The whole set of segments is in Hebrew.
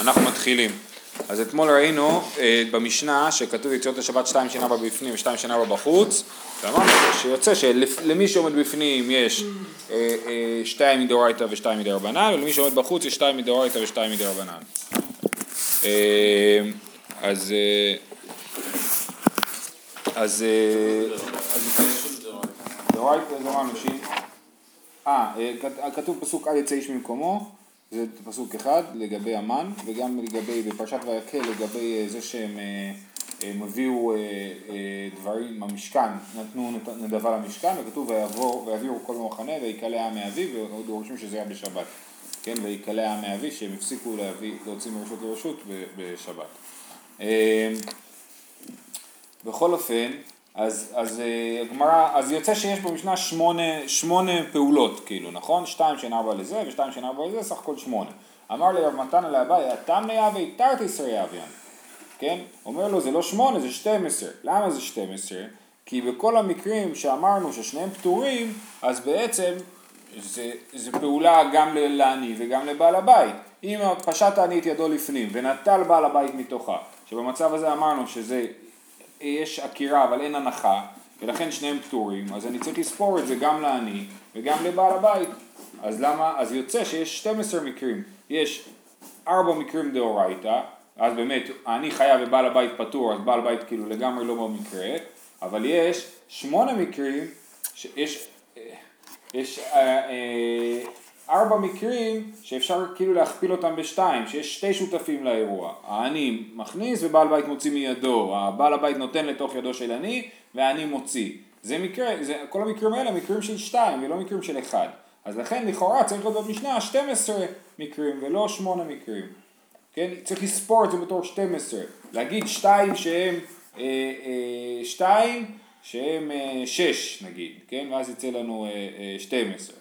אנחנו מתחילים. אז אתמול ראינו אה, במשנה שכתוב יציאות השבת שתיים שנה בה בפנים ושתיים שנה בה בחוץ ואמרנו שיוצא שלמי שעומד בפנים יש אה, אה, שתיים מדאורייתא ושתיים מדרבנן ולמי שעומד בחוץ יש שתיים מדאורייתא ושתיים מדרבנן. אה, אז אה, אז אה, דאורייתא זה אמרנו שהיא אה, אה, כת- כתוב פסוק אל יצא איש ממקומו, זה פסוק אחד לגבי המן, וגם לגבי, בפרשת ויקל לגבי אה, זה שהם אה, הם הביאו אה, דברים, המשכן, נתנו נת- נדבה למשכן, וכתוב ויעבירו כל מחנה ויקלע העם מאביו, ודורשים שזה היה בשבת, כן, ויקלע העם מאביו, שהם הפסיקו להביא, להוציא מרשות לרשות בשבת. בכל אופן, אז, אז אה, הגמרא, אז יוצא שיש במשנה שמונה, שמונה פעולות, כאילו, נכון? שתיים שאין ארבע לזה ושתיים שאין ארבע לזה, סך הכל שמונה. אמר לי רב מתנא לאביי, התם יהווה תרתיסר יהביין, כן? אומר לו, זה לא שמונה, זה שתים עשרה. למה זה שתים עשרה? כי בכל המקרים שאמרנו ששניהם פטורים, אז בעצם זה, זה פעולה גם לעני וגם לבעל הבית. אם פשט העני את ידו לפנים ונטל בעל הבית מתוכה, שבמצב הזה אמרנו שזה, יש עקירה אבל אין הנחה, ולכן שניהם פטורים, אז אני צריך לספור את זה גם לעני וגם לבעל הבית. אז למה? אז יוצא שיש 12 מקרים, יש 4 מקרים דאורייתא, אז באמת העני חייב ובעל הבית פטור, אז בעל הבית כאילו לגמרי לא במקרה, אבל יש 8 מקרים, שיש יש אה, אה, ארבע מקרים שאפשר כאילו להכפיל אותם בשתיים, שיש שתי שותפים לאירוע. העני מכניס ובעל בית מוציא מידו, הבעל הבית נותן לתוך ידו של עני והעני מוציא. זה מקרה, זה, כל המקרים האלה מקרים של שתיים ולא מקרים של אחד. אז לכן לכאורה צריך להיות במשנה 12 מקרים ולא 8 מקרים. כן? צריך לספור את זה בתור 12. להגיד שתיים שהם אה, אה, שתיים שהם אה, שש נגיד, כן? ואז יצא לנו אה, אה, 12.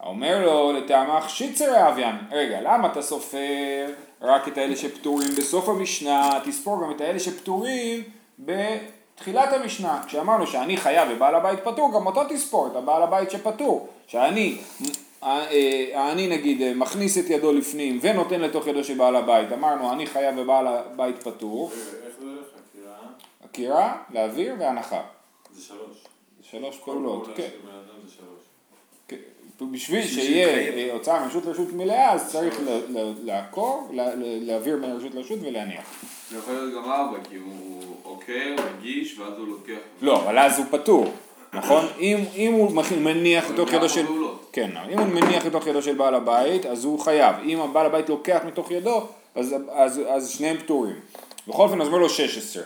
אומר לו לטעמך שיצר אביאן, רגע, למה אתה סופר רק את האלה שפטורים בסוף המשנה, תספור גם את האלה שפטורים בתחילת המשנה, כשאמרנו שאני חייב ובעל הבית פטור, גם אותו תספור, את הבעל הבית שפטור, שאני, אה, אה, אני נגיד אה, מכניס את ידו לפנים ונותן לתוך ידו של בעל הבית, אמרנו אני חייב ובעל הבית פטור, איך זה הולך? עקירה? עקירה, להעביר והנחה, זה שלוש. שלוש פעולות, פעולה כן. של בן אדם זה שלוש. כן, בשביל שיהיה אה, הוצאה מרשות לרשות מלאה, אז צריך לעקור, להעביר מרשות לרשות ולהניח. זה יכול להיות גם ארבע, כי הוא עוקר, מגיש, ואז הוא לוקח. לא, אבל אז הוא פטור, נכון? אם, הוא מניח לתוך ידו של... כן, אם הוא מניח לתוך ידו של בעל הבית, אז הוא חייב. אם הבעל הבית לוקח מתוך ידו, אז שניהם פטורים. בכל אופן, אז אומר לו 16.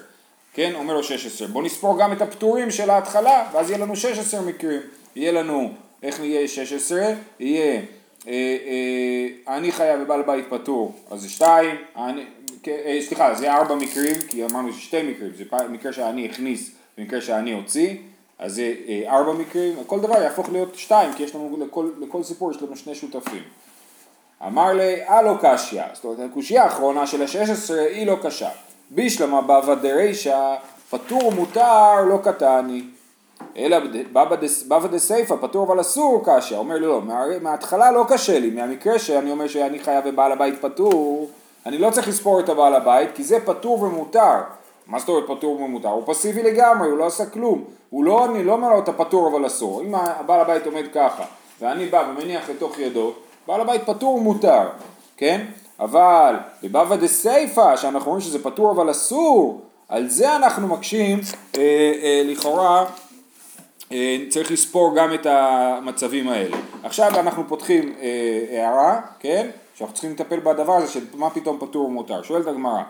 כן, אומר לו 16. בוא נספור גם את הפטורים של ההתחלה, ואז יהיה לנו 16 מקרים. יהיה לנו, איך יהיה 16? יהיה, אה, אה, אני חייב ובעל בית פטור, אז זה 2, אני, כן, אה, סליחה, זה 4 מקרים, כי אמרנו ששתי מקרים, זה מקרה שאני הכניס ומקרה שאני הוציא, אז זה 4 מקרים, כל דבר יהפוך להיות 2, כי יש לנו, לכל, לכל סיפור יש לנו שני שותפים. אמר לי, אה לא קשיא, זאת אומרת הקושייה האחרונה של ה-16 היא לא קשה. בישלמה בבא דרישא, פטור מותר לא קטני. אלא בבא בבא דסייפא, פטור אבל אסור קשיא. אומר לי לא, מה- מההתחלה לא קשה לי, מהמקרה שאני אומר שאני חייב ובעל הבית פטור, אני לא צריך לספור את הבעל הבית, כי זה פטור ומותר. מה זאת אומרת פטור ומותר? הוא פסיבי לגמרי, הוא לא עשה כלום. הוא לא, אני לא אומר לו אתה פטור אבל אסור. אם הבעל הבית עומד ככה, ואני בא ומניח לתוך ידו, בעל הבית פטור ומותר, כן? אבל בבבא דסייפא, שאנחנו רואים שזה פטור אבל אסור, על זה אנחנו מקשים אה, אה, לכאורה צריך לספור גם את המצבים האלה. עכשיו אנחנו פותחים אה, הערה, כן? שאנחנו צריכים לטפל בדבר הזה של מה פתאום פטור ומותר. שואלת הגמרא,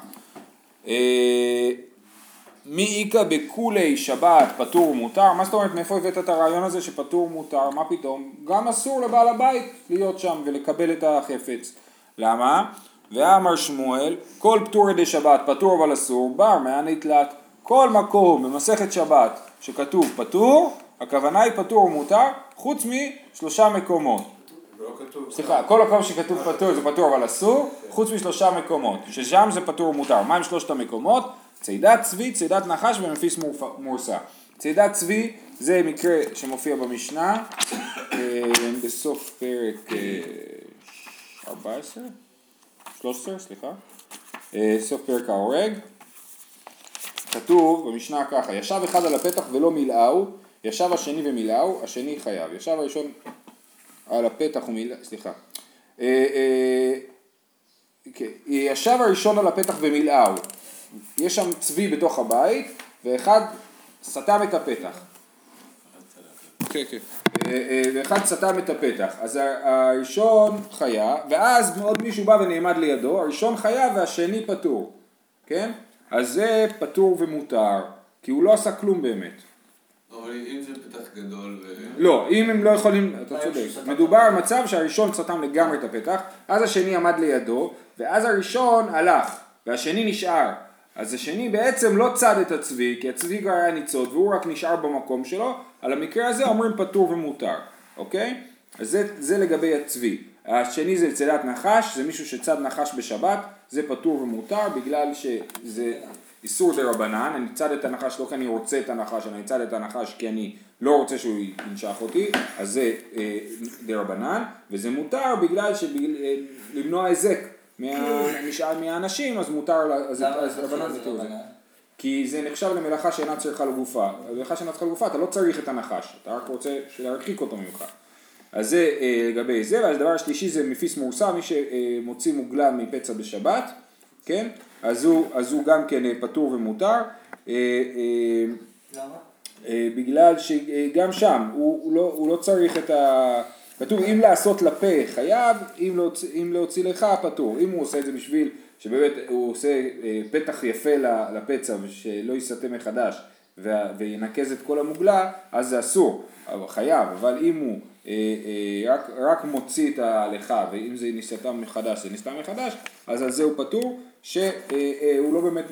אה, מי איכא בכולי שבת פטור ומותר? מה זאת אומרת מאיפה הבאת את הרעיון הזה שפטור ומותר? מה פתאום? גם אסור לבעל הבית להיות שם ולקבל את החפץ. למה? ואמר שמואל, כל פטור ידי שבת פטור אבל אסור, בר מאן נתלת. כל מקום במסכת שבת שכתוב פטור, הכוונה היא פטור ומותר, חוץ משלושה מקומות. סליחה, כל מקום שכתוב פטור זה פטור אבל אסור, חוץ משלושה מקומות, ששם זה פטור ומותר. מה עם שלושת המקומות? צידת צבי, צידת נחש ומפיס מורסה. צידת צבי זה מקרה שמופיע במשנה אה, בסוף פרק אה, 14, 13, סליחה, אה, סוף פרק ההורג, כתוב במשנה ככה, ישב אחד על הפתח ולא מילאהו, ישב השני ומילאהו, השני חייב. ישב הראשון על הפתח ומילאהו, סליחה. אה, אה, כן, ישב הראשון על הפתח ומילאהו. יש שם צבי בתוך הבית, ואחד סתם את הפתח. כן, כן. אה, אה, ואחד סתם את הפתח. אז הראשון חיה, ואז עוד מישהו בא ונעמד לידו, הראשון חיה והשני פטור. כן? אז זה פטור ומותר, כי הוא לא עשה כלום באמת. אבל אם זה פתח גדול ו... לא, אם הם לא יכולים, אתה אה, צודק. מדובר על מצב שהראשון סתם לגמרי את הפתח, אז השני עמד לידו, ואז הראשון הלך, והשני נשאר. אז השני בעצם לא צד את הצבי, כי הצבי כבר היה ניצוד, והוא רק נשאר במקום שלו, על המקרה הזה אומרים פטור ומותר, אוקיי? אז זה, זה לגבי הצבי. השני זה צדת נחש, זה מישהו שצד נחש בשבת, זה פטור ומותר, בגלל שזה איסור דה רבנן, אני צד את הנחש לא כי אני רוצה את הנחש, אני צד את הנחש כי אני לא רוצה שהוא ינשך אותי, אז זה אה, דה רבנן, וזה מותר בגלל שלמנוע היזק מה- משאר- מהאנשים, אז מותר, אז רבנן זה את זה. רבנן? כי זה נחשב למלאכה שאינה צריכה לגופה. המלאכה שאינה צריכה לגופה, אתה לא צריך את הנחש, אתה רק רוצה להרחיק אותו ממך. אז זה אה, לגבי זה, והדבר השלישי זה מפיס מורסה, מי שמוציא מוגלה מפצע בשבת, כן? אז הוא, אז הוא גם כן אה, פטור ומותר. אה, אה, למה? בגלל שגם שם הוא, הוא, לא, הוא לא צריך את ה... כתוב אם לעשות לפה חייב, אם להוציא, אם להוציא לך פטור. אם הוא עושה את זה בשביל שבאמת הוא עושה פתח יפה לפצע ושלא ייסטה מחדש וינקז את כל המוגלה, אז זה אסור, חייב. אבל אם הוא רק, רק מוציא את ההלכה ואם זה נסתה מחדש, זה נסתה מחדש, אז על זה הוא פטור, שהוא לא באמת,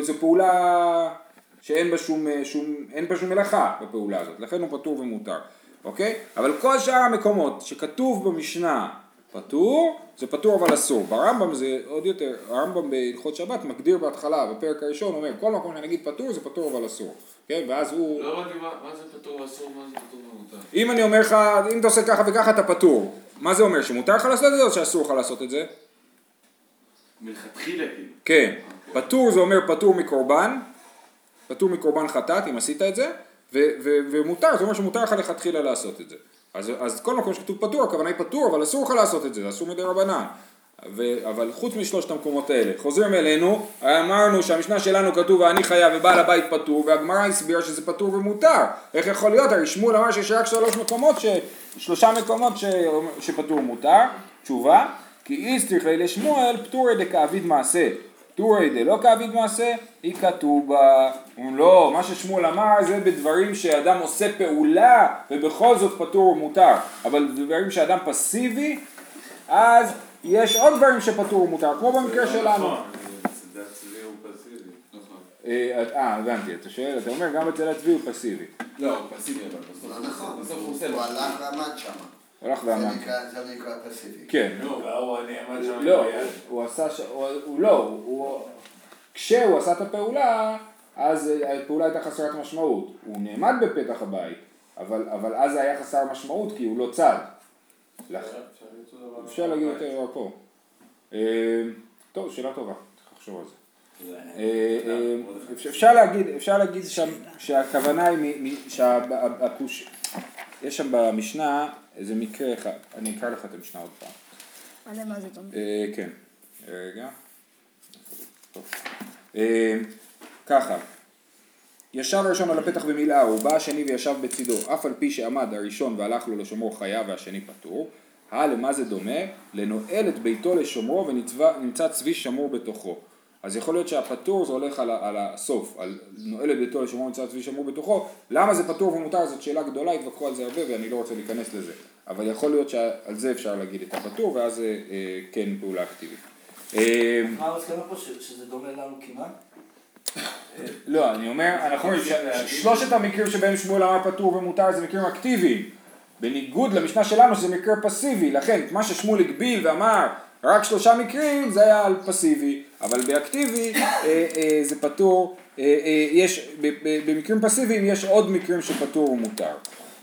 זו פעולה שאין בה שום, שום, אין בה שום מלאכה בפעולה הזאת, לכן הוא פטור ומותר, אוקיי? אבל כל שאר המקומות שכתוב במשנה פטור, זה פטור אבל אסור. ברמב"ם זה עוד יותר, הרמב"ם בהלכות שבת מגדיר בהתחלה, בפרק הראשון, אומר כל מקום שנגיד פטור זה פטור אבל אסור, כן? ואז הוא, לא הבנתי מה זה פטור ואסור, מה זה פטור ומותר. אם אני אומר לך, אם אתה עושה ככה וככה אתה פטור, מה זה אומר? שמותר לך לעשות את זה או שאסור לך לעשות את זה? מלכתחילה כאילו. כן, פטור זה אומר פטור מקורבן, פטור מקורבן חטאת אם עשית את זה, ומותר זה אומר שמותר לך לכתחילה לעשות את זה. אז, אז כל מקום שכתוב פטור, הכוונה היא פטור, אבל אסור לך לעשות את זה, זה אסור מדי רבנן. אבל חוץ משלושת המקומות האלה, חוזרים אלינו, אמרנו שהמשנה שלנו כתוב ואני חייב ובעל הבית פטור, והגמרא הסבירה שזה פטור ומותר. איך יכול להיות? הרי שמואל אמר שיש רק שלוש מקומות, ש... שלושה מקומות ש... שפטור ומותר. תשובה, כי איסטריכלי לשמואל פטורי דכאביד מעשה. פטורי דלא כאביד מעשה, היא כתובה. אומרים לא, מה ששמואל אמר זה בדברים שאדם עושה פעולה ובכל זאת פטור ומותר. אבל דברים שאדם פסיבי, אז יש עוד דברים שפטור ומותר, כמו במקרה שלנו. נכון. נכון. אה, אה, הבנתי, אתה שואל, אתה אומר גם אצל הצבי הוא פסיבי. לא, הוא פסיבי אבל בסוף. לא נכון, בסוף הוא עושה לו. הוא הלך ועמד שם. הלך ואמר. זה נקרא פסיבי. כן. נו, והוא נעמד שם לא. הוא עשה, ש- הוא לא, הוא, כשהוא עשה את הפעולה, אז הפעולה הייתה חסרת משמעות. הוא נעמד בפתח הבית, אבל, אבל אז זה היה חסר משמעות כי הוא לא צד. אפשר דבר להגיד. יותר פה. אה, טוב, שאלה טובה, צריך לחשוב על זה. אה, אה, אפשר- להגיד, אפשר להגיד שם שהכוונה היא. יש שם במשנה איזה מקרה אחד, אני אקרא לך את המשנה עוד פעם. עלה מה זה תומר? אה, כן, רגע. טוב. אה, ככה, ישב הראשון על הפתח ומילאהו, בא השני וישב בצידו, אף על פי שעמד הראשון והלך לו לשומרו חיה והשני פטור, הא למה זה דומה? לנועל את ביתו לשומרו ונמצא צבי שמור בתוכו. אז יכול להיות שהפטור זה הולך על, על הסוף, על נועל את ביתו לשומרו ונמצא צבי שמור בתוכו, למה זה פטור ומותר זאת שאלה גדולה, התווכחו על זה הרבה ואני לא רוצה להיכנס לזה, אבל יכול להיות שעל זה אפשר להגיד את הפטור ואז זה אה, כן פעולה אקטיבית. אה, מה המסקנה פה? שזה דומה לנו כמעט? לא, אני אומר, אנחנו אומרים ש- שלושת המקרים שבהם שמואל אמר פטור ומותר זה מקרים אקטיביים. בניגוד למשנה שלנו שזה מקרה פסיבי, לכן מה ששמואל הגביל ואמר רק שלושה מקרים זה היה על פסיבי, אבל באקטיבי אה, אה, זה פטור, אה, אה, יש, ב- ב- במקרים פסיביים יש עוד מקרים שפטור ומותר.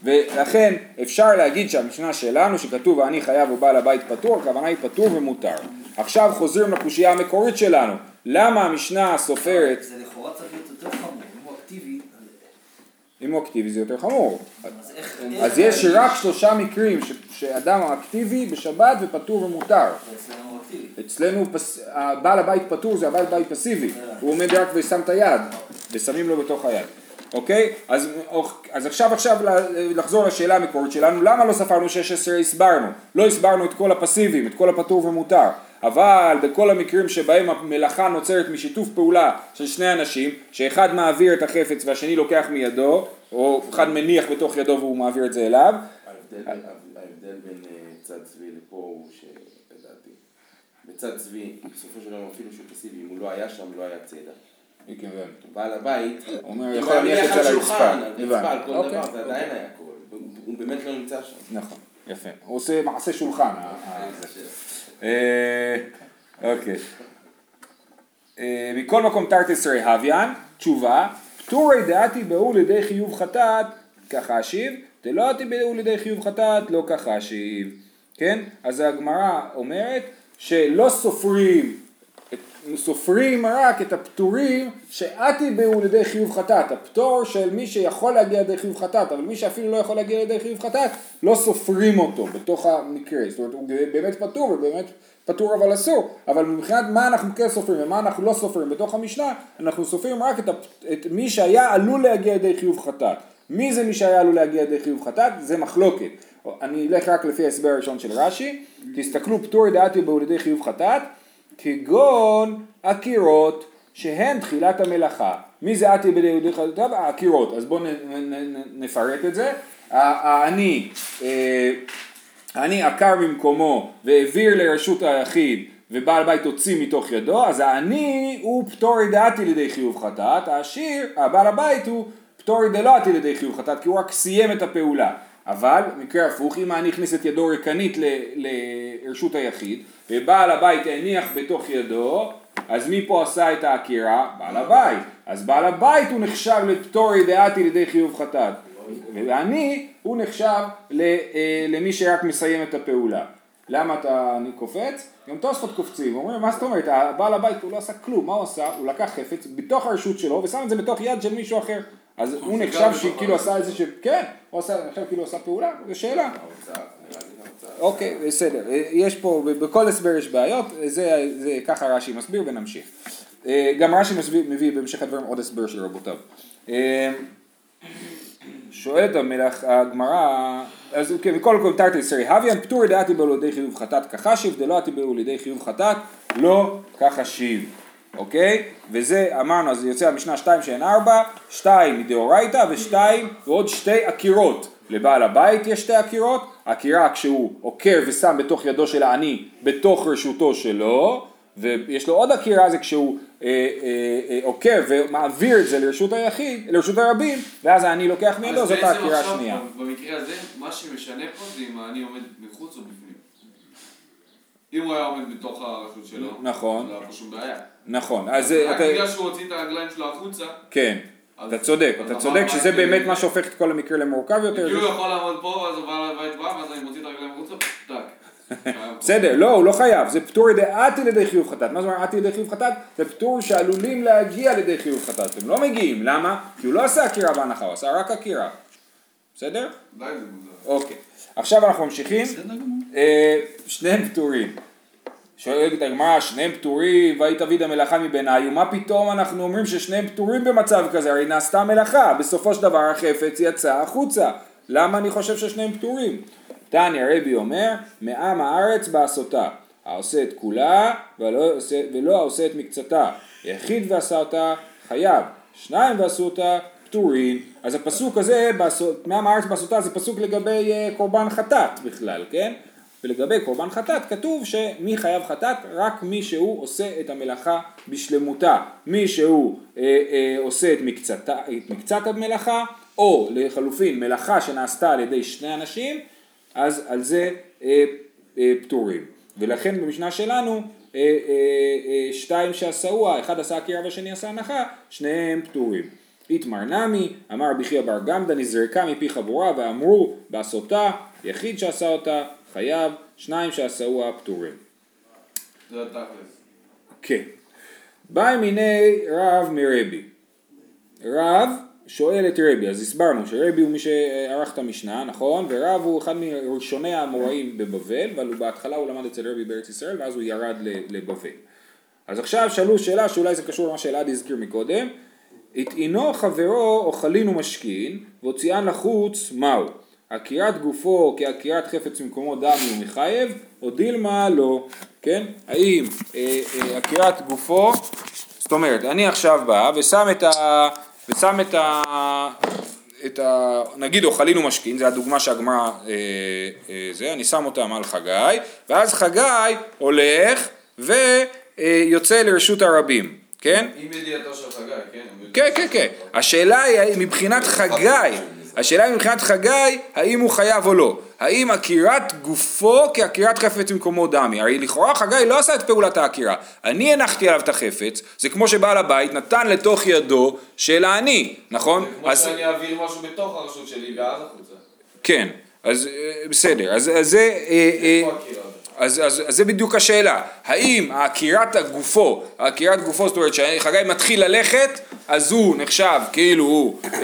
ולכן אפשר להגיד שהמשנה שלנו שכתוב אני חייב ובעל הבית פטור, הכוונה היא פטור ומותר. עכשיו חוזרים לקושייה המקורית שלנו, למה המשנה סופרת, זה לכאורה צריך להיות יותר חמור, אם הוא אקטיבי, אם הוא אקטיבי זה יותר חמור, אז יש רק שלושה מקרים ש- שאדם אקטיבי בשבת ופטור ומותר. אצלנו. בעל הבית פטור זה הבעל בית פסיבי, הוא עומד רק ושם את היד, ושמים לו בתוך היד, אוקיי? אז, אז עכשיו עכשיו לחזור לשאלה המקורית שלנו, למה לא ספרנו 16 הסברנו? לא הסברנו את כל הפסיביים, את כל הפטור ומותר, אבל בכל המקרים שבהם המלאכה נוצרת משיתוף פעולה של שני אנשים, שאחד מעביר את החפץ והשני לוקח מידו, או אחד מניח בתוך ידו והוא מעביר את זה אליו, ההבדל בין- אה, צד צבי לפה הוא שלדעתי, בצד צבי, בסופו של דבר אפילו שהוא פסיבי, אם הוא לא היה שם, לא היה צדע. בעל הבית, הוא אומר, יכול להניח את זה על הרצפה. על כל אוקיי, דבר, זה. עדיין היה קורה, הוא- באמת לא נמצא שם. נכון, יפה. הוא עושה מעשה שולחן. ה- ה- אה, אוקיי. אה, מכל מקום תרתי הוויין, תשובה, פטורי דעתי באו לידי חיוב חטאת, ככה אשיב, דלא עתי באו לידי חיוב חטאת, לא ככה אשיב. כן? אז הגמרא אומרת שלא סופרים, סופרים רק את הפטורים שעתי באו לידי חיוב חטאת, הפטור של מי שיכול להגיע לידי חיוב חטאת, אבל מי שאפילו לא יכול להגיע לידי חיוב חטאת, לא סופרים אותו בתוך המקרה, זאת אומרת הוא באמת פטור ובאמת פטור אבל אסור, אבל מבחינת מה אנחנו כן סופרים ומה אנחנו לא סופרים בתוך המשנה, אנחנו סופרים רק את, הפ- את מי שהיה עלול להגיע לידי חיוב חטאת. מי זה מי שהיה עלול להגיע לידי חיוב חטאת? זה מחלוקת. אני אלך רק לפי ההסבר הראשון של רש"י, תסתכלו פטור דעתי בו לידי חיוב חטאת, כגון הקירות שהן תחילת המלאכה. מי זה עתי בידי חטאת? הקירות. אז בואו נפרט את זה. ה- האני, אה, עקר ממקומו והעביר לרשות היחיד ובעל בית הוציא מתוך ידו, אז העני הוא פטורי דעתי לידי חיוב חטאת, העשיר, הבעל הבית הוא פטורי דלא לידי חיוב חטאת, כי הוא רק סיים את הפעולה. אבל, מקרה הפוך, אם העני הכניס את ידו ריקנית לרשות היחיד, ובעל הבית הניח בתוך ידו, אז מי פה עשה את העקירה? בעל הבית. אז בעל הבית הוא נחשב לפטורי דעתי לידי חיוב חטאת. והעני הוא נחשב אה, למי שרק מסיים את הפעולה. למה אתה קופץ? גם תוספות קופצים, אומרים מה זאת אומרת, הבעל הבית הוא לא עשה כלום, מה הוא עשה? הוא לקח חפץ בתוך הרשות שלו ושם את זה בתוך יד של מישהו אחר. אז הוא נחשב שכאילו עשה איזה ש... כן, הוא עשה, נחשב כאילו עשה פעולה, זו שאלה. ההוצאה, נראה לי ההוצאה. אוקיי, בסדר. יש פה, בכל הסבר יש בעיות, זה, זה ככה רש"י מסביר ונמשיך. אה, גם רש"י מביא בהמשך הדברים עוד הסבר של רבותיו. אה, שואלת המלך, הגמרא, אז כן, מכל מקום תרתי סרי הוויין, פטור דעתי בו לידי חיוב חטאת כחשיב, דלא עתי בו לידי חיוב חטאת, לא כחשיב. אוקיי? וזה אמרנו, אז יוצא המשנה שתיים שאין ארבע, שתיים מדאורייתא ושתיים ועוד שתי עקירות. לבעל הבית יש שתי עקירות, עקירה כשהוא עוקר ושם בתוך ידו של העני בתוך רשותו שלו, ויש לו עוד עקירה זה כשהוא אה, אה, אה, עוקר ומעביר את זה לרשות היחיד, לרשות הרבים, ואז העני לוקח מידו, זאת העקירה השנייה. במקרה הזה, מה שמשנה פה זה אם אני עומד מחוץ או בפנים. אם הוא היה עומד בתוך הרשות שלו, נכון. לא היה פה שום בעיה. נכון, אז רק אתה, בגלל שהוא הוציא את הרגליים שלו החוצה, כן, אתה צודק, אתה צודק שזה כאילו- באמת מה שהופך את כל המקרה למורכב יותר. כי הוא יכול לעמוד פה, ואז הבעל הבית בא, ואז אני מוציא את הרגליים החוצה, טאק. בסדר, לא, הוא לא חייב, זה פטור דעתי לידי חיוב חטאת. מה זאת אומרת עתי לידי חיוב חטאת? זה פטור שעלולים להגיע לידי חיוב חטאת. הם לא מגיעים, למה? כי הוא לא עשה עקירה בהנחה, הוא עשה רק עקירה. בסדר? די זה מוזר. אוקיי. עכשיו אנחנו ממשיכים. אה, שניהם פטורים. שואלת הגמרא, שניהם פטורים, והיית תביד המלאכה מבעיניי, ומה פתאום אנחנו אומרים ששניהם פטורים במצב כזה? הרי נעשתה מלאכה, בסופו של דבר החפץ יצא החוצה. למה אני חושב ששניהם פטורים? תניא רבי אומר, מעם הארץ בעשותה, העושה את כולה ולא ולא העושה את מקצתה. יחיד ועשה אותה חייב, שניים ועשו אותה פטורים. אז הפסוק הזה, מעם הארץ בעשותה, זה פסוק לגבי אה, קורבן חטאת בכלל, כן? ולגבי קורבן חטאת כתוב שמי חייב חטאת? רק מי שהוא עושה את המלאכה בשלמותה. מי שהוא אה, אה, עושה את, מקצתה, את מקצת המלאכה, או לחלופין מלאכה שנעשתה על ידי שני אנשים, אז על זה אה, אה, פטורים. ולכן במשנה שלנו, אה, אה, אה, שתיים שעשאוה, אחד עשה עקירה והשני עשה הנחה, שניהם פטורים. איתמר נמי, אמר רבי חייא בר גמדא, נזרקה מפי חבורה ואמרו בעשותה, יחיד שעשה אותה חייב, שניים שעשאוה פטורים. זה התכלס. כן. באי מיני רב מרבי. רב שואל את רבי, אז הסברנו שרבי הוא מי שערך את המשנה, נכון? ורב הוא אחד מראשוני האמוראים בבבל, אבל הוא בהתחלה הוא למד אצל רבי בארץ ישראל, ואז הוא ירד לבבל. אז עכשיו שאלו שאלה שאולי זה קשור למה שאלעד הזכיר מקודם, הטעינו חברו אוכלין ומשכין, והוציאן לחוץ מהו? עקירת גופו כעקירת חפץ ממקומו דמי ומחייב, או דילמה לא, כן? האם אה, אה, עקירת גופו, זאת אומרת, אני עכשיו בא ושם את ה... ושם את ה... את ה... נגיד אוכלין ומשכין, זה הדוגמה שהגמרא אה, אה, זה, אני שם אותם על חגי, ואז חגי הולך ויוצא לרשות הרבים, כן? עם ידיעתו של חגי, כן? כן, כן, כן. השאלה היא מבחינת חגי, השאלה היא מבחינת חגי, האם הוא חייב או לא. האם עקירת גופו כעקירת חפץ במקומו דמי. הרי לכאורה חגי לא עשה את פעולת העקירה. אני הנחתי עליו את החפץ, זה כמו שבעל הבית נתן לתוך ידו של העני, נכון? זה כמו אז- שאני אעביר משהו בתוך הרשות שלי ואז החוצה. כן, אז אה, בסדר, אז אז זה... אה, אה, איפה הקיר הזה? אז, אז, אז זה בדיוק השאלה, האם עקירת הגופו, עקירת גופו, זאת אומרת שחגי מתחיל ללכת, אז הוא נחשב כאילו הוא אה, אה,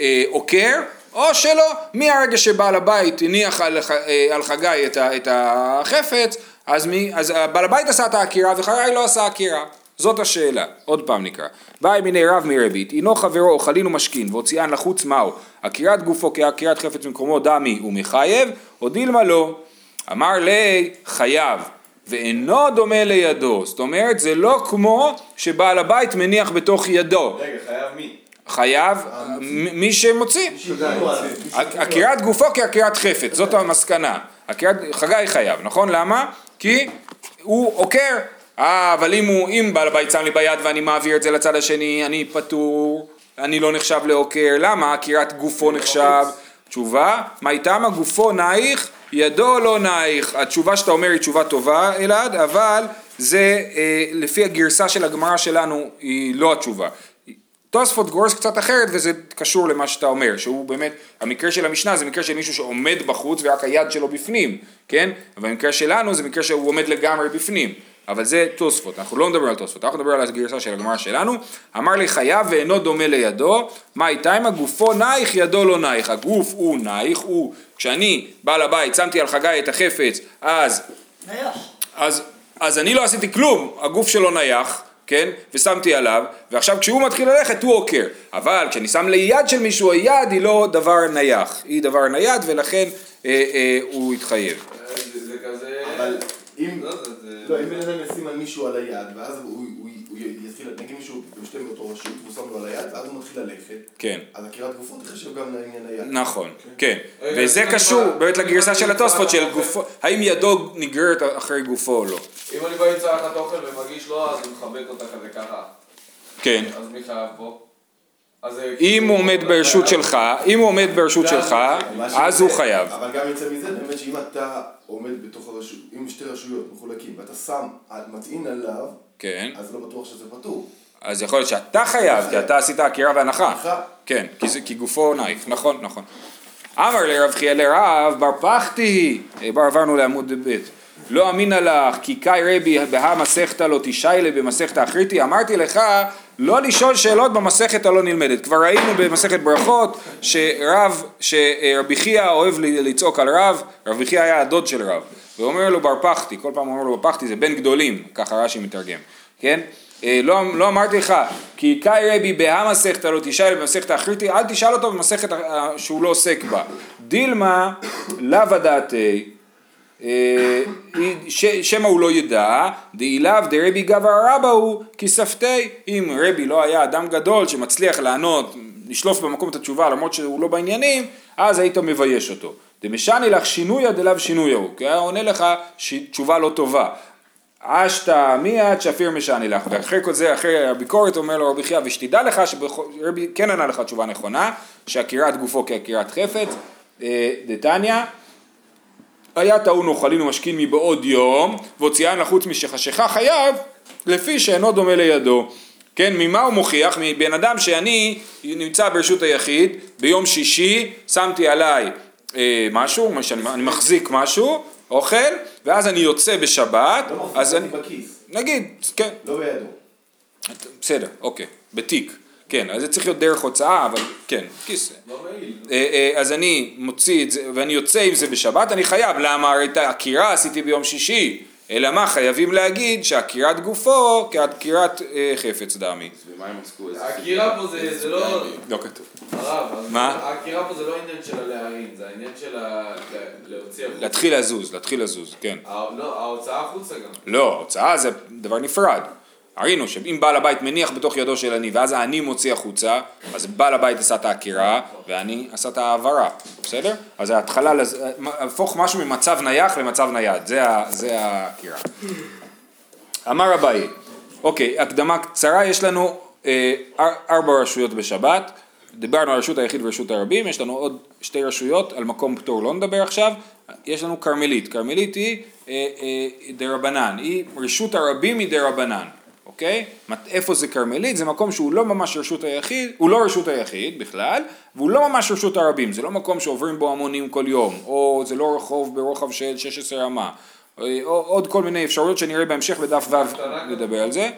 אה, עוקר, או שלא, מהרגע שבעל הבית הניח על, אה, על חגי את, את החפץ, אז, מי, אז בעל הבית עשה את העקירה וחגי לא עשה עקירה. זאת השאלה, עוד פעם נקרא. באי מיני רב מרבית, אינו חברו אוכלין ומשכין, והוציאן לחוץ מהו, עקירת גופו כעקירת חפץ במקומו דמי ומחייב, או דילמה לא. אמר לי חייב, ואינו דומה לידו, זאת אומרת זה לא כמו שבעל הבית מניח בתוך ידו, רגע, חייב מי? חייב מ- מי שמוציא, עקירת גופו כעקירת חפץ, זאת המסקנה, חגי חייב, נכון? למה? כי הוא עוקר, אה, אבל אם, הוא, אם בעל הבית שם לי ביד ואני מעביר את זה לצד השני, אני פטור, אני לא נחשב לעוקר, למה? עקירת גופו נחשב, תשובה, מה איתם? הגופו נייך, ידו לא נייך, התשובה שאתה אומר היא תשובה טובה אלעד, אבל זה אה, לפי הגרסה של הגמרא שלנו היא לא התשובה. תוספות גורס קצת אחרת וזה קשור למה שאתה אומר, שהוא באמת, המקרה של המשנה זה מקרה של מישהו שעומד בחוץ ורק היד שלו בפנים, כן? אבל במקרה שלנו זה מקרה שהוא עומד לגמרי בפנים, אבל זה תוספות, אנחנו לא נדבר על תוספות, אנחנו נדבר על הגרסה של הגמרא שלנו, אמר לי חייב ואינו דומה לידו, מה איתה אם הגופו נייך ידו לא נייך, הגוף הוא נייך, הוא, כשאני בעל הבית שמתי על חגי את החפץ, אז נייח. אז, אז אני לא עשיתי כלום, הגוף שלו נייח, כן? ושמתי עליו, ועכשיו כשהוא מתחיל ללכת הוא עוקר. אבל כשאני שם ליד של מישהו, היד היא לא דבר נייח, היא דבר נייד ולכן אה, אה, הוא יתחייב. אה, זה זה כזה... אבל אם, לא, לא, אם בן אדם ישים על מישהו על היד, ואז הוא, הוא, הוא יתחיל, נגיד מישהו בשתי באותו רשות, והוא שם לו על היד, ואז הוא מתחיל ללכת, כן. אז עקירת גופות תחשב גם לעניין היד. נכון, כן, רגע, וזה קשור בא- באמת לגרסה של התוספות של גופו, האם ידו נגררת אחרי גופו או לא, אם אני בא עם צלחת אוכל ומגיש לו, אז הוא מחבק אותה כזה ככה. כן, אז מי חייב פה? אז זה אם הוא עומד ברשות שלך, אם הוא עומד ברשות שלך, אז הוא חייב, אבל גם יוצא מזה באמת שאם אתה עומד בתוך הרשות, אם שתי רשויות מחולקים, ואתה שם, מטעין עליו, כן, אז לא בטוח שזה פטור. אז יכול להיות שאתה חייב, כי אתה עשית עקירה והנחה. הנחה. כן, כי, גופו נייף, נכון, נכון. אמר לרב חייא לרב, בר פחתי, אה, בר עברנו לעמוד ב', לא אמינא לך, כי קאי רבי בהא מסכתא לא תשיילה במסכתא אחריתי, אמרתי לך לא לשאול שאלות במסכת הלא נלמדת. כבר ראינו במסכת ברכות שרב, שרבי חייא אוהב לצעוק על רב, רבי חייא היה הדוד של רב, ואומר לו בר פחתי, כל פעם אומר לו בר פחתי זה בן גדולים, ככה רש"י מתרגם, כן? אה, לא, לא אמרתי לך, כי קאי רבי בהא מסכתא לא תשאל במסכת האחריתי, אל תשאל אותו במסכת שהוא לא עוסק בה. דילמה לאו דעתי, ש- שמא הוא לא ידע, דאילאו דרבי גבר רבא הוא כספתי, אם רבי לא היה אדם גדול שמצליח לענות, לשלוף במקום את התשובה למרות שהוא לא בעניינים, אז היית מבייש אותו. דמשני לך שינויה דלאו שינויה הוא, כי היה עונה לך תשובה לא טובה. אשתא מיד שפיר משני לך, ואחרי כל זה, אחרי הביקורת אומר לו רבי חייא, ושתדע לך שרבי כן ענה לך תשובה נכונה, שעקירת גופו כעקירת חפץ, אה, דתניא, היה טעון אוכלין ומשכין מבעוד יום, והוציאן לחוץ משחשיכה חייב, לפי שאינו דומה לידו. כן, ממה הוא מוכיח? מבן אדם שאני נמצא ברשות היחיד, ביום שישי שמתי עליי אה, משהו, מה שאני, אני מחזיק משהו, אוכל, ואז אני יוצא בשבת, לא אז אני, מחזיק בכיס, נגיד, כן, לא בידו. בסדר, אוקיי, בתיק, כן, אז זה צריך להיות דרך הוצאה, אבל כן, כיס. לא. אה, אה, אז אני מוציא את זה, ואני יוצא עם זה בשבת, אני חייב, למה? הרי את העקירה עשיתי ביום שישי, אלא מה, חייבים להגיד שעקירת גופו כעקירת אה, חפץ דמי. אז במה הם עסקו? איזה העקירה פה זה- לא... לא כתוב. הרב? העקירה פה זה לא עניין של הלהרים, זה העניין של להוציא החוצה. להתחיל לזוז, להתחיל לזוז, כן. לא, ההוצאה החוצה גם. לא, הוצאה זה דבר נפרד. ראינו שאם בעל הבית מניח בתוך ידו של עני ואז העני מוציא החוצה, אז בעל הבית עשה את העקירה והעני עשה את ההעברה, בסדר? אז ההתחלה, להפוך משהו ממצב נייח למצב נייד, זה, זה העקירה. אמר אביי, אוקיי, הקדמה קצרה, יש לנו אה, אר- ארבע רשויות בשבת, דיברנו על רשות היחיד ורשות הרבים, יש לנו עוד שתי רשויות, על מקום פטור לא נדבר עכשיו, יש לנו כרמלית, כרמלית היא אה, אה, דרבנן, היא רשות הרבים היא דרבנן, אוקיי? איפה זה כרמלית? זה מקום שהוא לא ממש רשות היחיד, הוא לא רשות היחיד בכלל, והוא לא ממש רשות הרבים, זה לא מקום שעוברים בו המונים כל יום, או זה לא רחוב ברוחב של 16 אמה, או או עוד כל מיני אפשרויות שנראה בהמשך בדף ו' נדבר על זה.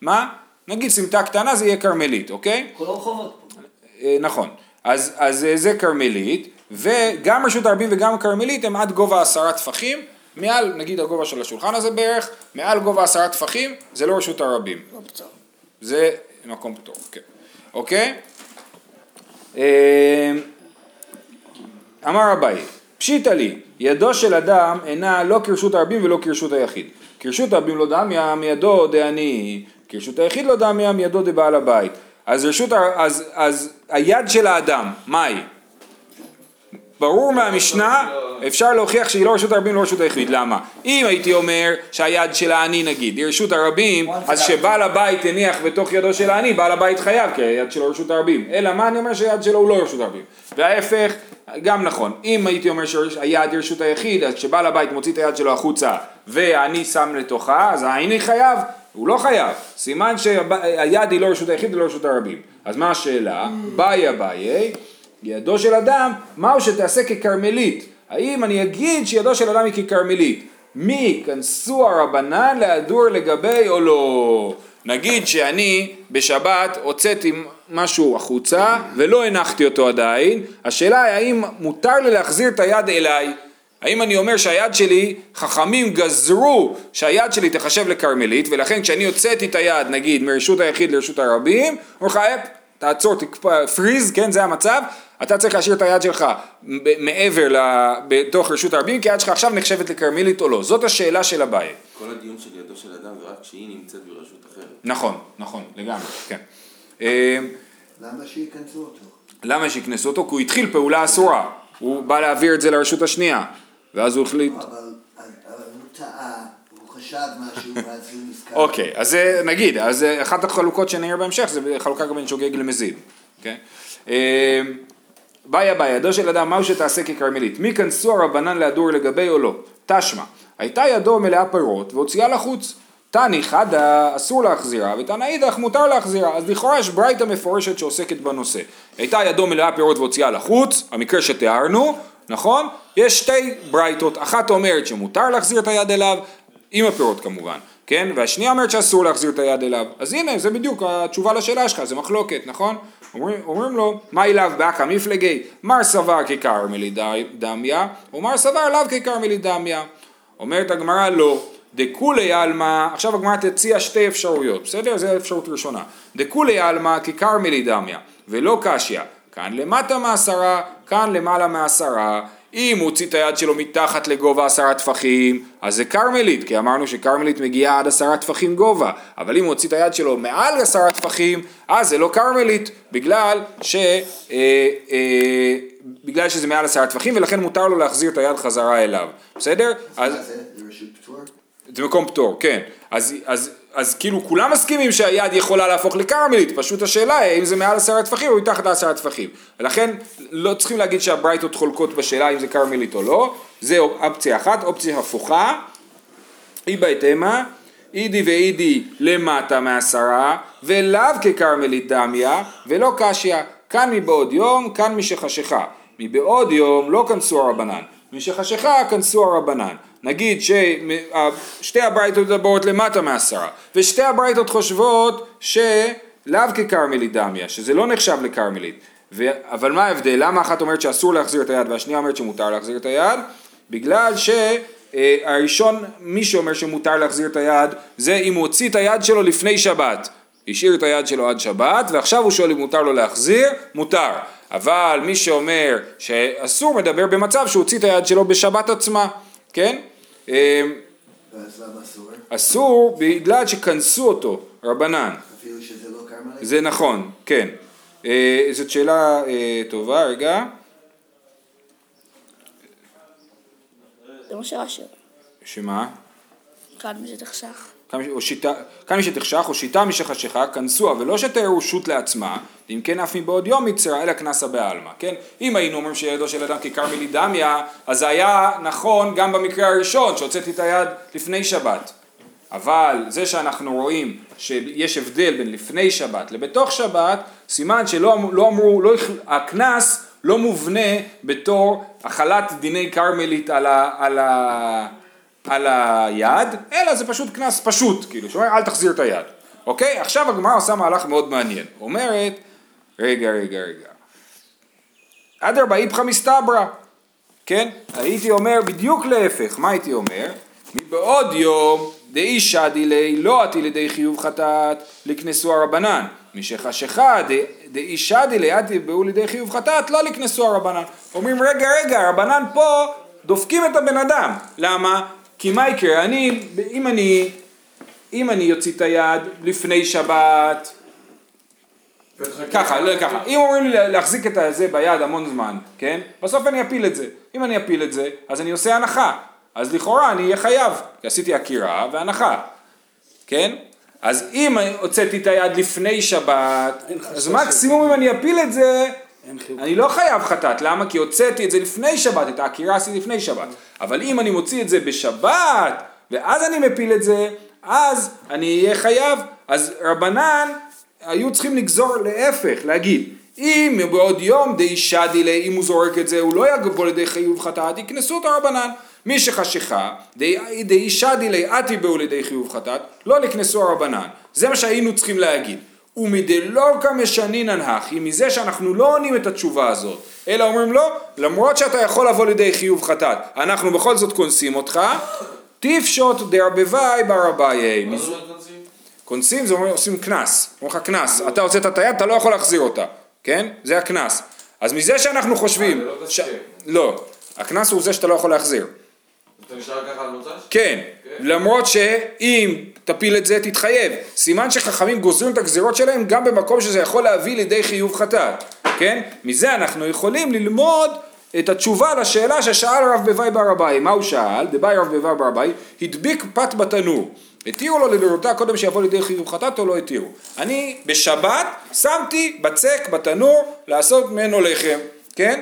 מה? נגיד סמטה קטנה זה יהיה כרמלית, אוקיי? כל הרחובות פה. אה, נכון. אז, אז אה, זה כרמלית, וגם רשות הרבים וגם כרמלית הם עד גובה עשרה טפחים, מעל נגיד הגובה של השולחן הזה בערך, מעל גובה עשרה טפחים, זה לא רשות הרבים. זה מקום פטור, כן. אוקיי? אה, אמר אביי, פשיטא לי, ידו של אדם אינה לא כרשות הרבים ולא כרשות היחיד. כרשות הרבים לא דמיה מידו דעני, כרשות היחיד לא דמיה מידו דבעל הבית. אז, רשות, אז, אז היד של האדם, מה היא? ברור מהמשנה, אפשר להוכיח שהיא לא רשות הרבים, לא רשות היחיד, למה? אם הייתי אומר שהיד של העני נגיד, היא רשות הרבים, אז שבעל הבית הניח בתוך ידו של העני, בעל הבית חייב, כי היד שלו רשות הרבים. אלא מה אני אומר שהיד שלו הוא לא רשות הרבים. וההפך, גם נכון. אם הייתי אומר שהיד היא רשות היחיד, אז כשבעל הבית מוציא את היד שלו החוצה, והעני שם לתוכה, אז העני חייב, הוא לא חייב. סימן שהיד היא לא רשות היחיד, היא לא רשות הרבים. אז מה השאלה? באי אביי, ידו של אדם, מהו שתעשה ככרמלית? האם אני אגיד שידו של אדם היא ככרמלית? מי כנסו הרבנן להדור לגבי או לא? נגיד שאני בשבת הוצאתי משהו החוצה ולא הנחתי אותו עדיין, השאלה היא האם מותר לי להחזיר את היד אליי? האם אני אומר שהיד שלי, חכמים גזרו שהיד שלי תחשב לכרמלית ולכן כשאני הוצאתי את היד נגיד מרשות היחיד לרשות הרבים, אומר לך אפ, תעצור, תקפא, פריז, כן זה המצב, אתה צריך להשאיר את היד שלך מעבר, ל- בתוך רשות הרבים כי היד שלך עכשיו נחשבת לכרמלית או לא, זאת השאלה של אביי. כל הדיון של ידו של אדם זה רק כשהיא נמצאת ברשות אחרת. נכון, נכון, לגמרי, כן. אה, למה שייכנסו אותו? למה שיקנסו אותו? כי הוא התחיל פעולה אסורה, הוא בא להעביר את זה לרשות השנייה, ואז הוא החליט... אבל הוא טעה, חשב משהו ואז הוא נזכר. אוקיי, אז זה נגיד, אז זה אחת החלוקות שנראה בהמשך זה חלוקה גם בין שוגג למזיד, כן? אה, באיה באיה, ידו של אדם מהו שתעשה ככרמלית, מי כנסו הרבנן להדור לגבי או לא? תשמע, הייתה ידו מלאה פירות והוציאה לחוץ. תני חדה אסור להחזירה ותנא אידך מותר להחזירה אז לכאורה יש ברייתא מפורשת שעוסקת בנושא הייתה ידו מלאה פירות והוציאה לחוץ המקרה שתיארנו נכון? יש שתי ברייתות אחת אומרת שמותר להחזיר את היד אליו עם הפירות כמובן כן? והשנייה אומרת שאסור להחזיר את היד אליו אז הנה זה בדיוק התשובה לשאלה שלך זה מחלוקת נכון? אומרים, אומרים לו מה אליו באקא מפלגי מר סבר ככרמלי דמיה ומר סבר לאו ככרמלי דמיה אומרת הגמרא לא דכולי עלמא, עכשיו הגמרא תציע שתי אפשרויות, בסדר? זו אפשרות ראשונה. דכולי עלמא ככרמלי דמיה, ולא קשיא, כאן למטה מעשרה, כאן למעלה מעשרה. אם הוא הוציא את היד שלו מתחת לגובה עשרה טפחים, אז זה כרמלית, כי אמרנו שכרמלית מגיעה עד עשרה טפחים גובה, אבל אם הוא הוציא את היד שלו מעל עשרה טפחים, אז זה לא כרמלית, בגלל ש... אה, אה, בגלל שזה מעל עשרה טפחים ולכן מותר לו להחזיר את היד חזרה אליו, בסדר? אז... זה מקום פטור, כן. אז, אז, אז כאילו כולם מסכימים שהיד יכולה להפוך לכרמלית, פשוט השאלה היא אם זה מעל עשרה טפחים או מתחת לעשרה טפחים. ולכן לא צריכים להגיד שהברייתות חולקות בשאלה אם זה כרמלית או לא, זה אופציה אחת, אופציה הפוכה, היא בהתאמה, אידי ואידי למטה מעשרה, ולאו ככרמלית דמיה, ולא קשיא. כאן מבעוד יום, כאן משחשיכה. מבעוד יום לא כנסו הרבנן, משחשיכה כנסו הרבנן. נגיד ששתי הברייתות מדברות למטה מעשרה, ושתי הברייתות חושבות שלאו ככרמלית דמיה, שזה לא נחשב לכרמלית. ו... אבל מה ההבדל? למה אחת אומרת שאסור להחזיר את היד והשנייה אומרת שמותר להחזיר את היד? בגלל שהראשון, מי שאומר שמותר להחזיר את היד, זה אם הוא הוציא את היד שלו לפני שבת. השאיר את היד שלו עד שבת, ועכשיו הוא שואל אם מותר לו להחזיר, מותר. אבל מי שאומר שאסור מדבר במצב שהוא הוציא את היד שלו בשבת עצמה, כן? אמ, אסור? בגלל שכנסו אותו, רבנן. אפילו שזה לא כרמלית? זה נכון, כן. אה, זאת שאלה אה, טובה, רגע. זה מה שרש"י. שמה? כאן מזה תחסך. או שיטה- כאן משתחשך או שיטה משחשיכה כנסוה ולא שתארו שות לעצמה אם כן אף מבעוד יום יצרה אלא קנסה בעלמא כן? אם היינו אומרים שידו של אדם ככרמלי דמיה אז זה היה נכון גם במקרה הראשון שהוצאתי את היד לפני שבת. אבל זה שאנחנו רואים שיש הבדל בין לפני שבת לבתוך שבת סימן שלא אמ- לא אמרו לא, הקנס לא מובנה בתור החלת דיני כרמלית על, ה, על, על היד, אלא זה פשוט קנס פשוט, כאילו, שאומר אל תחזיר את היד, אוקיי? עכשיו הגמרא עושה מהלך מאוד מעניין, אומרת, רגע, רגע, רגע, אדרבה איפכא מסתברא, כן? הייתי אומר בדיוק להפך, מה הייתי אומר? מבעוד יום דאי שדי לי לא עתי לידי חיוב חטאת לקנסו הרבנן משחשיכה ד- דאי שדי לי עתי באו לידי חיוב חטאת לא לקנסו הרבנן אומרים רגע רגע הרבנן פה דופקים את הבן אדם למה? כי מה יקרה? אני, אם אני אם אני אוציא את היד לפני שבת ככה, לא ככה, אם אומרים לי להחזיק את זה ביד המון זמן, כן? בסוף אני אפיל את זה. אם אני אפיל את זה, אז אני עושה הנחה. אז לכאורה אני אהיה חייב, כי עשיתי עקירה והנחה, כן? אז אם הוצאתי את היד לפני שבת, אז מקסימום אם אני אפיל את זה, אני לא חייב חטאת, למה? כי הוצאתי את זה לפני שבת, את העקירה עשיתי לפני שבת. אבל אם אני מוציא את זה בשבת, ואז אני מפיל את זה, אז אני אהיה חייב. אז רבנן היו צריכים לגזור להפך, להגיד, אם בעוד יום די שדי לי, אם הוא זורק את זה, הוא לא יגבו לידי חיוב חטאת, יקנסו את הרבנן. מי שחשיכה, די, די שדי לי, אתי באו לידי חיוב חטאת, לא לקנסו הרבנן. זה מה שהיינו צריכים להגיד. ומדלוקא משנינן הכי, מזה שאנחנו לא עונים את התשובה הזאת, אלא אומרים לו, למרות שאתה יכול לבוא לידי חיוב חטאת, אנחנו בכל זאת קונסים אותך, תפשוט דרבבי ברביי. מה זאת אומרת קונסים? קונסים זה אומר עושים קנס, אומרים לך קנס, אתה הוצאת את היד, אתה לא יכול להחזיר אותה, כן? זה הקנס. אז מזה שאנחנו חושבים, אה, זה לא. תסקיר. לא, הקנס הוא זה שאתה לא יכול להחזיר, אתה נשאר ככה על מוצ"ש? כן, למרות שאם תפיל את זה תתחייב, סימן שחכמים גוזרים את הגזירות שלהם גם במקום שזה יכול להביא לידי חיוב חטאת, כן? מזה אנחנו יכולים ללמוד את התשובה לשאלה ששאל רב בוואי בר אביי, מה הוא שאל? דבאי רב בוואי בר אביי, הדביק פת בתנור, התירו לו לדירותה קודם שיבוא לידי חיוב חטאת או לא התירו. אני בשבת שמתי בצק בתנור לעשות ממנו לחם, כן?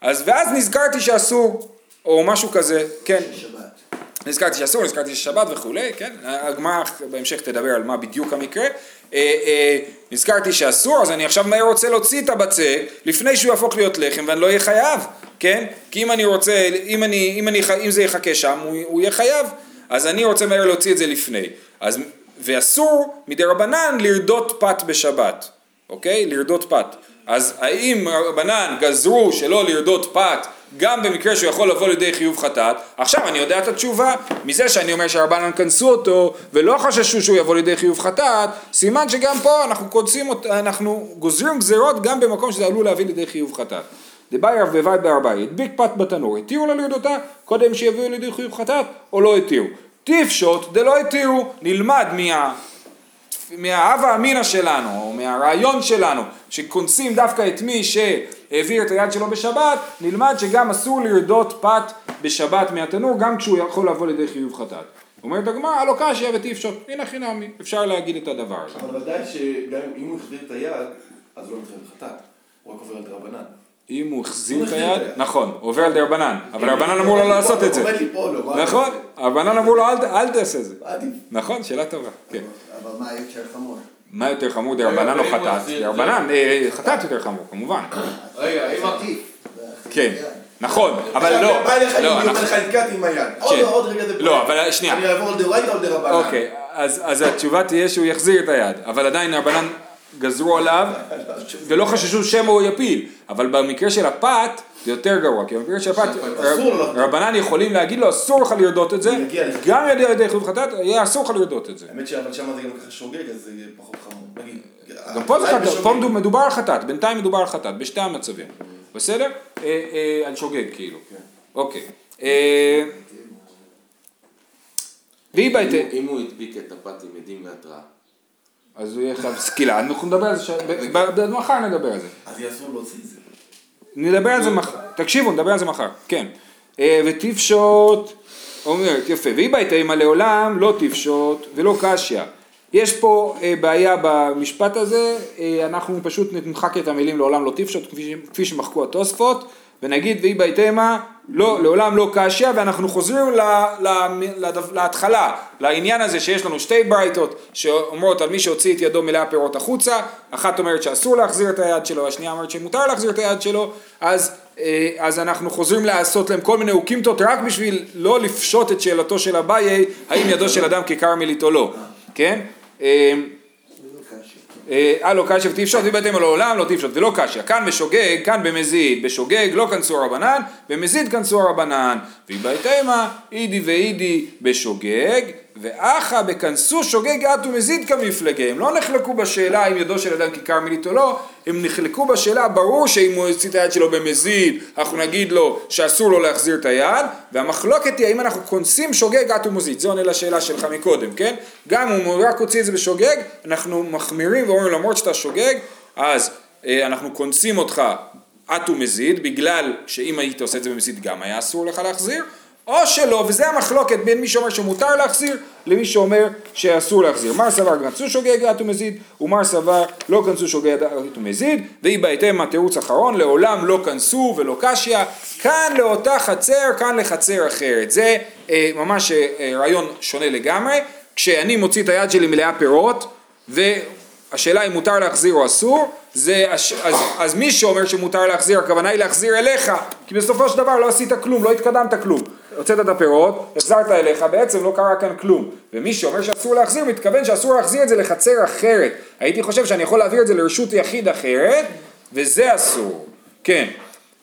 אז ואז נזכרתי שאסור, או משהו כזה, כן. שבת. נזכרתי שאסור, נזכרתי ששבת וכולי, כן? הגמרא בהמשך תדבר על מה בדיוק המקרה. אה, אה, נזכרתי שאסור, אז אני עכשיו מהר רוצה להוציא את הבצק לפני שהוא יהפוך להיות לחם ואני לא אהיה חייב, כן? כי אם אני רוצה, אם, אני, אם, אני, אם זה יחכה שם, הוא, הוא יהיה חייב. אז אני רוצה מהר להוציא את זה לפני. אז, ואסור מדי רבנן לרדות פת בשבת, אוקיי? לרדות פת. אז האם רבנן גזרו שלא לרדות פת גם במקרה שהוא יכול לבוא לידי חיוב חטאת, עכשיו אני יודע את התשובה, מזה שאני אומר שהרבנן כנסו אותו ולא חששו שהוא יבוא לידי חיוב חטאת, סימן שגם פה אנחנו קודסים, אנחנו גוזרים גזירות גם במקום שזה עלול להביא לידי חיוב חטאת. דבאי רב בבאי בארבעי, הדביק פת בתנור, התירו לו לרדותה קודם שיביאו לידי חיוב חטאת או לא התירו. טיפשוט דלא התירו, נלמד מה... מההווה אמינא שלנו, או מהרעיון שלנו, שקונסים דווקא את מי שהעביר את היד שלו בשבת, נלמד שגם אסור לרדות פת בשבת מהתנור, גם כשהוא יכול לבוא לידי חיוב חטאת. אומרת הגמרא, הלא קשיא וטיפשוט, הנה חינמי, אפשר להגיד את הדבר הזה. אבל ודאי שגם אם הוא החזיר את היד, אז לא מתחיל חטאת. הוא רק עובר על דרבנן. אם הוא החזיר הוא את היד. נכון, עובר על דרבנן, אבל רבנן אמרו לו לעשות את זה. נכון, רבנן אמרו לו "אל תעשה את זה. נכון, שאלה טובה, כן. אבל מה יותר חמור? מה יותר חמור, דרבנן או הוא חטאת? זה? דרבנן, אה, חטאת יותר חמור, כמובן. רגע, אם... כן, נכון, אבל לא, לא, יהודי, אומר אנחנו- לך נתקעתי עם היד. עוד כן. עוד רגע זה... לא, אבל שנייה. אני אעבור לדאורייתא או לדרבנן? אוקיי, אז התשובה תהיה שהוא יחזיר את היד, אבל עדיין רבנן גזרו עליו ולא חששו שמא הוא יפיל, אבל במקרה של הפת זה יותר גרוע, כי במקרה של הפת. רבנן יכולים להגיד לו אסור לך לרדות את זה. גם ידי ידי חילוף חטאת, יהיה אסור לך לרדות את זה. האמת שאבל שם זה גם ככה שוגג, אז זה יהיה פחות חמור. גם פה זה אולי חטאת, בשוגג. פה מדובר- על חטאת, בינתיים מדובר על חטאת, בשתי המצבים, בסדר? אה, אה, על שוגג כאילו, אוקיי. אה, אם הוא הדביק את הפת עם עדים והתראה. אז הוא יהיה חייב סקילה, אנחנו נדבר על זה, ב- מחר נדבר על זה. אז יהיה אסור להוציא את זה. נדבר על זה מחר, תקשיבו, נדבר על זה מחר, כן. אה, ותפשוט, אומרת, יפה, והיא בהתאמה לעולם לא תפשוט ולא קשיא. יש פה אה, בעיה במשפט הזה, אה, אנחנו פשוט נמחק את המילים לעולם לא תפשוט, כפי שמחקו התוספות, ונגיד והיא בהתאמה לא, לעולם לא קשיא, ואנחנו חוזרים ל, ל, ל, להתחלה, לעניין הזה שיש לנו שתי ברייתות שאומרות על מי שהוציא את ידו מלאה פירות החוצה, אחת אומרת שאסור להחזיר את היד שלו, השנייה אומרת שמותר להחזיר את היד שלו, אז, אה, אז אנחנו חוזרים לעשות להם כל מיני אוקימתות רק בשביל לא לפשוט את שאלתו של אביי, האם ידו של אדם ככרמלית או לא, כן? אה, אה לא קשיא ותפשוט ובהתאם לעולם לא תפשוט ולא קשיא. כאן בשוגג כאן במזיד. בשוגג לא כנסו הרבנן במזיד כנסו הרבנן. ובהתאמה אידי ואידי בשוגג ואחא בכנסו שוגג את ומזיד כמפלגה הם לא נחלקו בשאלה אם ידו של אדם ככרמלית או לא הם נחלקו בשאלה ברור שאם הוא יוציא את היד שלו במזיד אנחנו נגיד לו שאסור לו להחזיר את היד והמחלוקת היא האם אנחנו כונסים שוגג את ומזיד. זה עונה לשאלה שלך מקודם כן? גם אם הוא רק הוציא את זה בשוגג אנחנו מחמירים ואומרים למרות שאתה שוגג אז אה, אנחנו כונסים אותך את ומזיד בגלל שאם היית עושה את זה במזיד גם היה אסור לך להחזיר או שלא, וזה המחלוקת בין מי שאומר שמותר להחזיר למי שאומר שאסור להחזיר. מר סבר כנסו שוגג את ומזיד, ומר סבר לא כנסו שוגג את ומזיד, והיא בהתאם התירוץ האחרון, לעולם לא כנסו ולא קשיא, כאן לאותה חצר, כאן לחצר אחרת. זה אה, ממש אה, רעיון שונה לגמרי, כשאני מוציא את היד שלי מלאה פירות, והשאלה אם מותר להחזיר או אסור, זה, הש- אז, אז מי שאומר שמותר להחזיר, הכוונה היא להחזיר אליך, כי בסופו של דבר לא עשית כלום, לא התקדמת כלום. הוצאת את הפירות, החזרת אליך, בעצם לא קרה כאן כלום. ומי שאומר שאסור להחזיר, מתכוון שאסור להחזיר את זה לחצר אחרת. הייתי חושב שאני יכול להעביר את זה לרשות יחיד אחרת, וזה אסור. כן,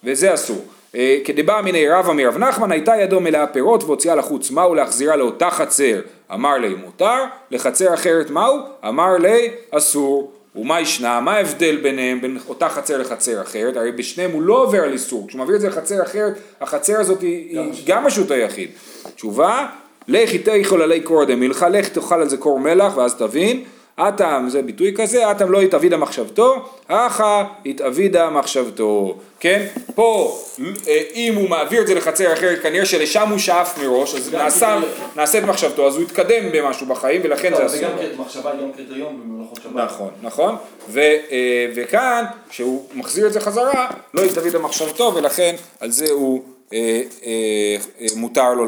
וזה אסור. אה, כדבא מיני רבא מרב נחמן, הייתה ידו מלאה פירות והוציאה לחוץ מהו להחזירה לאותה חצר. אמר לי מותר, לחצר אחרת מהו? אמר לי אסור. ומה ישנה? מה ההבדל ביניהם, בין אותה חצר לחצר אחרת? הרי בשניהם הוא לא עובר על איסור. כשהוא מעביר את זה לחצר אחרת, החצר הזאת היא היא גם רשות היחיד. תשובה, לכי תאכול עלי קורדם מלכה, לך תאכל על זה קור מלח ואז תבין. אטם זה ביטוי כזה, אטם לא התאבידה מחשבתו, אחא התאבידה מחשבתו, כן? פה אה, אם הוא מעביר את זה לחצר אחרת כנראה שלשם הוא שאף מראש, אז נעשה, את מחשבתו, אז הוא התקדם במשהו בחיים ולכן זה טוב, אסור. וגם קריאת מחשבה היא גם קריטריון במלאכות שבת. נכון, נכון, ו, אה, וכאן כשהוא מחזיר את זה חזרה לא התאבידה מחשבתו ולכן על זה הוא אה, מותר לו